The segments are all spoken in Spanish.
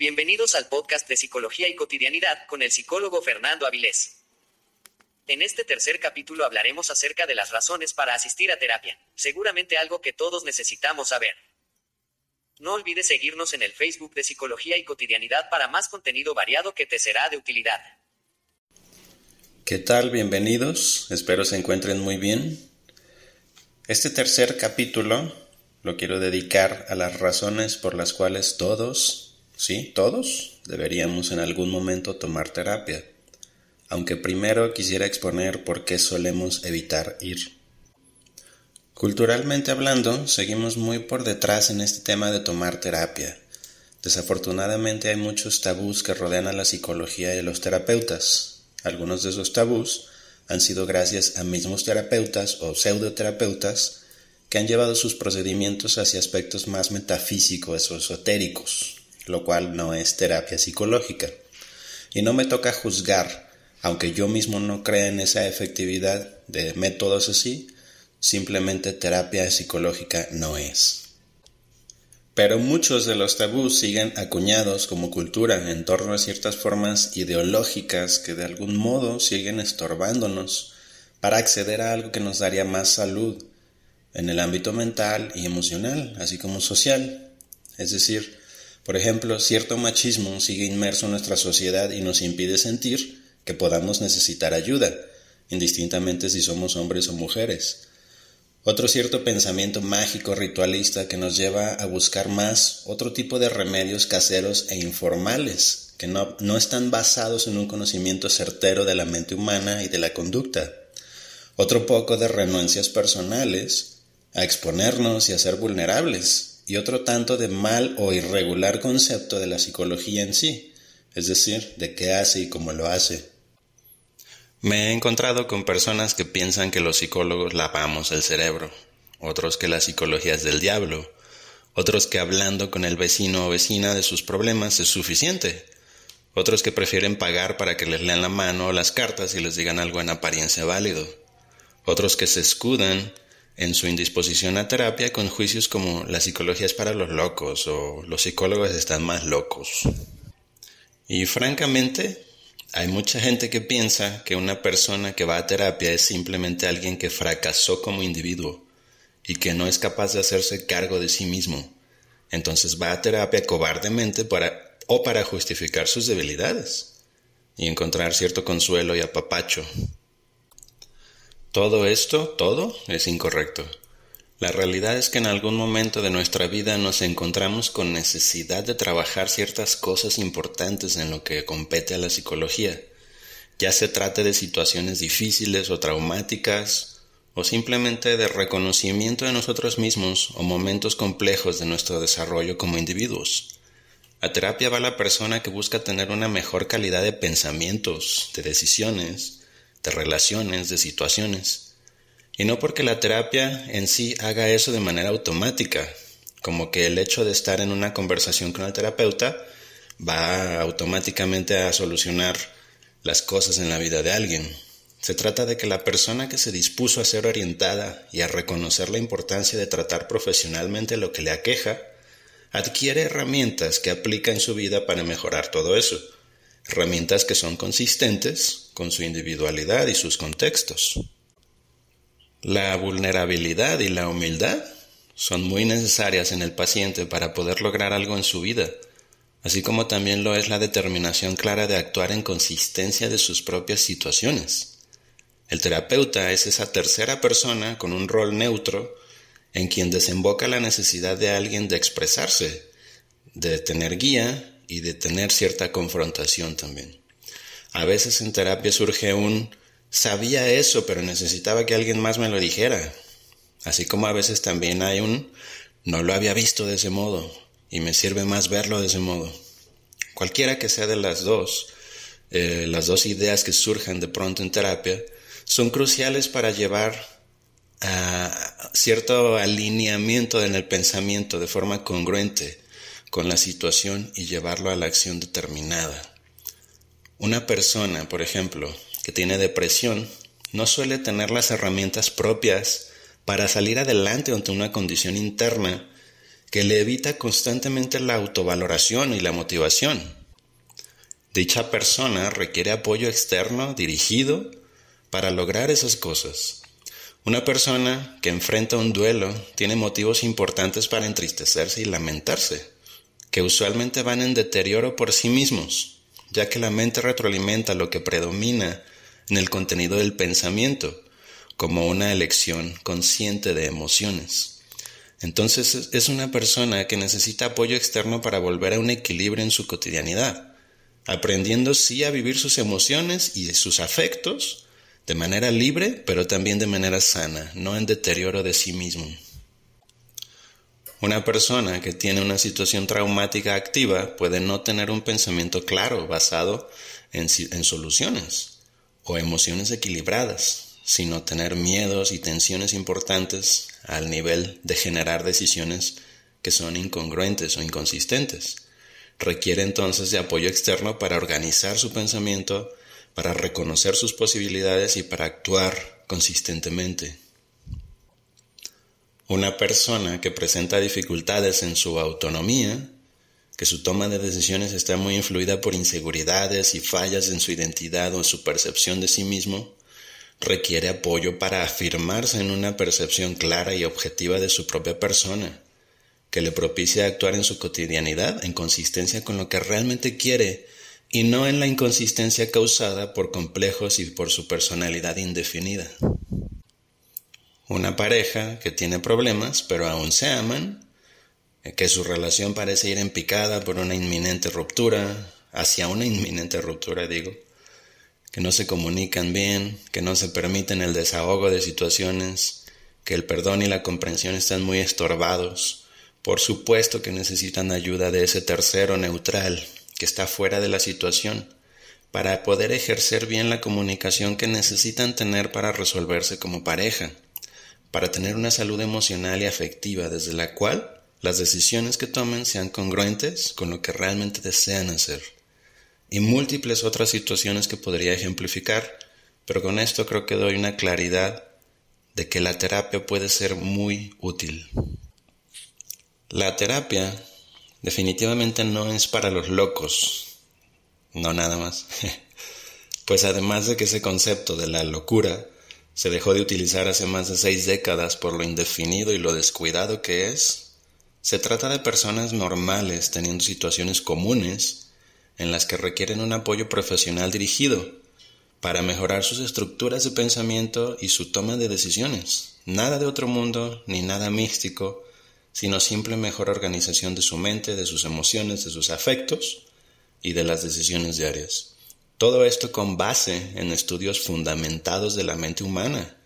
Bienvenidos al podcast de Psicología y Cotidianidad con el psicólogo Fernando Avilés. En este tercer capítulo hablaremos acerca de las razones para asistir a terapia, seguramente algo que todos necesitamos saber. No olvides seguirnos en el Facebook de Psicología y Cotidianidad para más contenido variado que te será de utilidad. ¿Qué tal? Bienvenidos. Espero se encuentren muy bien. Este tercer capítulo lo quiero dedicar a las razones por las cuales todos, sí, todos, deberíamos en algún momento tomar terapia. Aunque primero quisiera exponer por qué solemos evitar ir. Culturalmente hablando, seguimos muy por detrás en este tema de tomar terapia. Desafortunadamente hay muchos tabús que rodean a la psicología y los terapeutas, algunos de esos tabús han sido gracias a mismos terapeutas o pseudoterapeutas que han llevado sus procedimientos hacia aspectos más metafísicos o esotéricos, lo cual no es terapia psicológica. Y no me toca juzgar, aunque yo mismo no crea en esa efectividad de métodos así, simplemente terapia psicológica no es. Pero muchos de los tabús siguen acuñados como cultura en torno a ciertas formas ideológicas que de algún modo siguen estorbándonos para acceder a algo que nos daría más salud en el ámbito mental y emocional, así como social. Es decir, por ejemplo, cierto machismo sigue inmerso en nuestra sociedad y nos impide sentir que podamos necesitar ayuda, indistintamente si somos hombres o mujeres. Otro cierto pensamiento mágico ritualista que nos lleva a buscar más otro tipo de remedios caseros e informales, que no, no están basados en un conocimiento certero de la mente humana y de la conducta. Otro poco de renuncias personales a exponernos y a ser vulnerables, y otro tanto de mal o irregular concepto de la psicología en sí, es decir, de qué hace y cómo lo hace. Me he encontrado con personas que piensan que los psicólogos lavamos el cerebro, otros que la psicología es del diablo, otros que hablando con el vecino o vecina de sus problemas es suficiente, otros que prefieren pagar para que les lean la mano o las cartas y les digan algo en apariencia válido, otros que se escudan en su indisposición a terapia con juicios como la psicología es para los locos o los psicólogos están más locos. Y francamente, hay mucha gente que piensa que una persona que va a terapia es simplemente alguien que fracasó como individuo y que no es capaz de hacerse cargo de sí mismo. Entonces va a terapia cobardemente para o para justificar sus debilidades y encontrar cierto consuelo y apapacho. Todo esto, todo, es incorrecto. La realidad es que en algún momento de nuestra vida nos encontramos con necesidad de trabajar ciertas cosas importantes en lo que compete a la psicología, ya se trate de situaciones difíciles o traumáticas, o simplemente de reconocimiento de nosotros mismos o momentos complejos de nuestro desarrollo como individuos. A terapia va la persona que busca tener una mejor calidad de pensamientos, de decisiones, de relaciones, de situaciones y no porque la terapia en sí haga eso de manera automática, como que el hecho de estar en una conversación con el terapeuta va automáticamente a solucionar las cosas en la vida de alguien. Se trata de que la persona que se dispuso a ser orientada y a reconocer la importancia de tratar profesionalmente lo que le aqueja, adquiere herramientas que aplica en su vida para mejorar todo eso, herramientas que son consistentes con su individualidad y sus contextos. La vulnerabilidad y la humildad son muy necesarias en el paciente para poder lograr algo en su vida, así como también lo es la determinación clara de actuar en consistencia de sus propias situaciones. El terapeuta es esa tercera persona con un rol neutro en quien desemboca la necesidad de alguien de expresarse, de tener guía y de tener cierta confrontación también. A veces en terapia surge un sabía eso, pero necesitaba que alguien más me lo dijera. Así como a veces también hay un no lo había visto de ese modo y me sirve más verlo de ese modo. Cualquiera que sea de las dos, eh, las dos ideas que surjan de pronto en terapia, son cruciales para llevar a cierto alineamiento en el pensamiento de forma congruente con la situación y llevarlo a la acción determinada. Una persona, por ejemplo, que tiene depresión no suele tener las herramientas propias para salir adelante ante una condición interna que le evita constantemente la autovaloración y la motivación. Dicha persona requiere apoyo externo dirigido para lograr esas cosas. Una persona que enfrenta un duelo tiene motivos importantes para entristecerse y lamentarse, que usualmente van en deterioro por sí mismos, ya que la mente retroalimenta lo que predomina en el contenido del pensamiento, como una elección consciente de emociones. Entonces es una persona que necesita apoyo externo para volver a un equilibrio en su cotidianidad, aprendiendo sí a vivir sus emociones y sus afectos de manera libre, pero también de manera sana, no en deterioro de sí mismo. Una persona que tiene una situación traumática activa puede no tener un pensamiento claro basado en, soluciones o emociones equilibradas, sino tener miedos y tensiones importantes al nivel de generar decisiones que son incongruentes o inconsistentes. Requiere entonces de apoyo externo para organizar su pensamiento, para reconocer sus posibilidades y para actuar consistentemente. Una persona que presenta dificultades en su autonomía, que su toma de decisiones está muy influida por inseguridades y fallas en su identidad o su percepción de sí mismo, requiere apoyo para afirmarse en una percepción clara y objetiva de su propia persona, que le propicie actuar en su cotidianidad en consistencia con lo que realmente quiere y no en la inconsistencia causada por complejos y por su personalidad indefinida. Una pareja que tiene problemas pero aún se aman, que su relación parece ir en picada por una inminente ruptura, hacia una inminente ruptura digo, que no se comunican bien, que no se permiten el desahogo de situaciones, que el perdón y la comprensión están muy estorbados. Por supuesto que necesitan ayuda de ese tercero neutral que está fuera de la situación para poder ejercer bien la comunicación que necesitan tener para resolverse como pareja, para tener una salud emocional y afectiva desde la cual las decisiones que tomen sean congruentes con lo que realmente desean hacer y múltiples otras situaciones que podría ejemplificar, pero con esto creo que doy una claridad de que la terapia puede ser muy útil. La terapia definitivamente no es para los locos, no nada más. pues además de que ese concepto de la locura se dejó de utilizar hace más de seis décadas por lo indefinido y lo descuidado que es, se trata de personas normales teniendo situaciones comunes en las que requieren un apoyo profesional dirigido para mejorar sus estructuras de pensamiento y su toma de decisiones. Nada de otro mundo ni nada místico, sino simple mejor organización de su mente, de sus emociones, de sus afectos y de las decisiones diarias. Todo esto con base en estudios fundamentados de la mente humana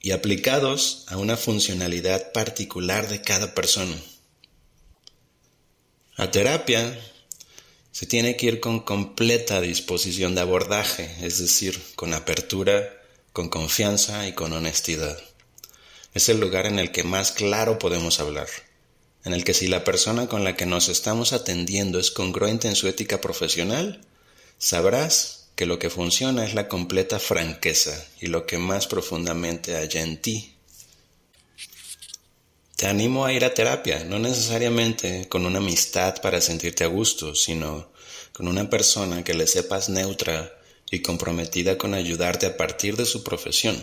y aplicados a una funcionalidad particular de cada persona. La terapia se tiene que ir con completa disposición de abordaje, es decir, con apertura, con confianza y con honestidad. Es el lugar en el que más claro podemos hablar, en el que si la persona con la que nos estamos atendiendo es congruente en su ética profesional, sabrás que lo que funciona es la completa franqueza y lo que más profundamente haya en ti. Te animo a ir a terapia, no necesariamente con una amistad para sentirte a gusto, sino con una persona que le sepas neutra y comprometida con ayudarte a partir de su profesión.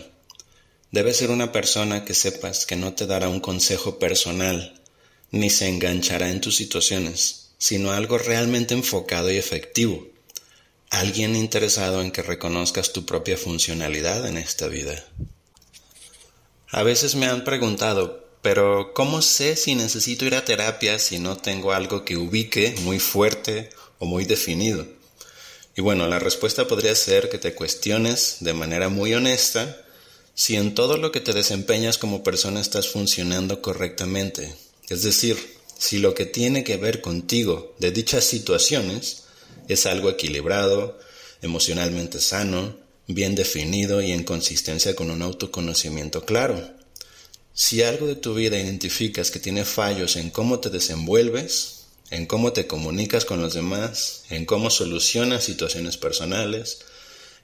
Debe ser una persona que sepas que no te dará un consejo personal, ni se enganchará en tus situaciones, sino algo realmente enfocado y efectivo. Alguien interesado en que reconozcas tu propia funcionalidad en esta vida. A veces me han preguntado, pero ¿cómo sé si necesito ir a terapia si no tengo algo que ubique muy fuerte o muy definido? Y bueno, la respuesta podría ser que te cuestiones de manera muy honesta si en todo lo que te desempeñas como persona estás funcionando correctamente. Es decir, si lo que tiene que ver contigo de dichas situaciones es algo equilibrado, emocionalmente sano, bien definido y en consistencia con un autoconocimiento claro. Si algo de tu vida identificas que tiene fallos en cómo te desenvuelves, en cómo te comunicas con los demás, en cómo solucionas situaciones personales,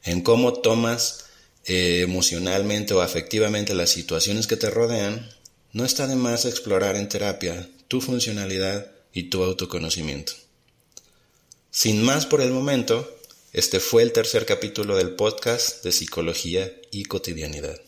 en cómo tomas eh, emocionalmente o afectivamente las situaciones que te rodean, no está de más explorar en terapia tu funcionalidad y tu autoconocimiento. Sin más por el momento, este fue el tercer capítulo del podcast de Psicología y Cotidianidad.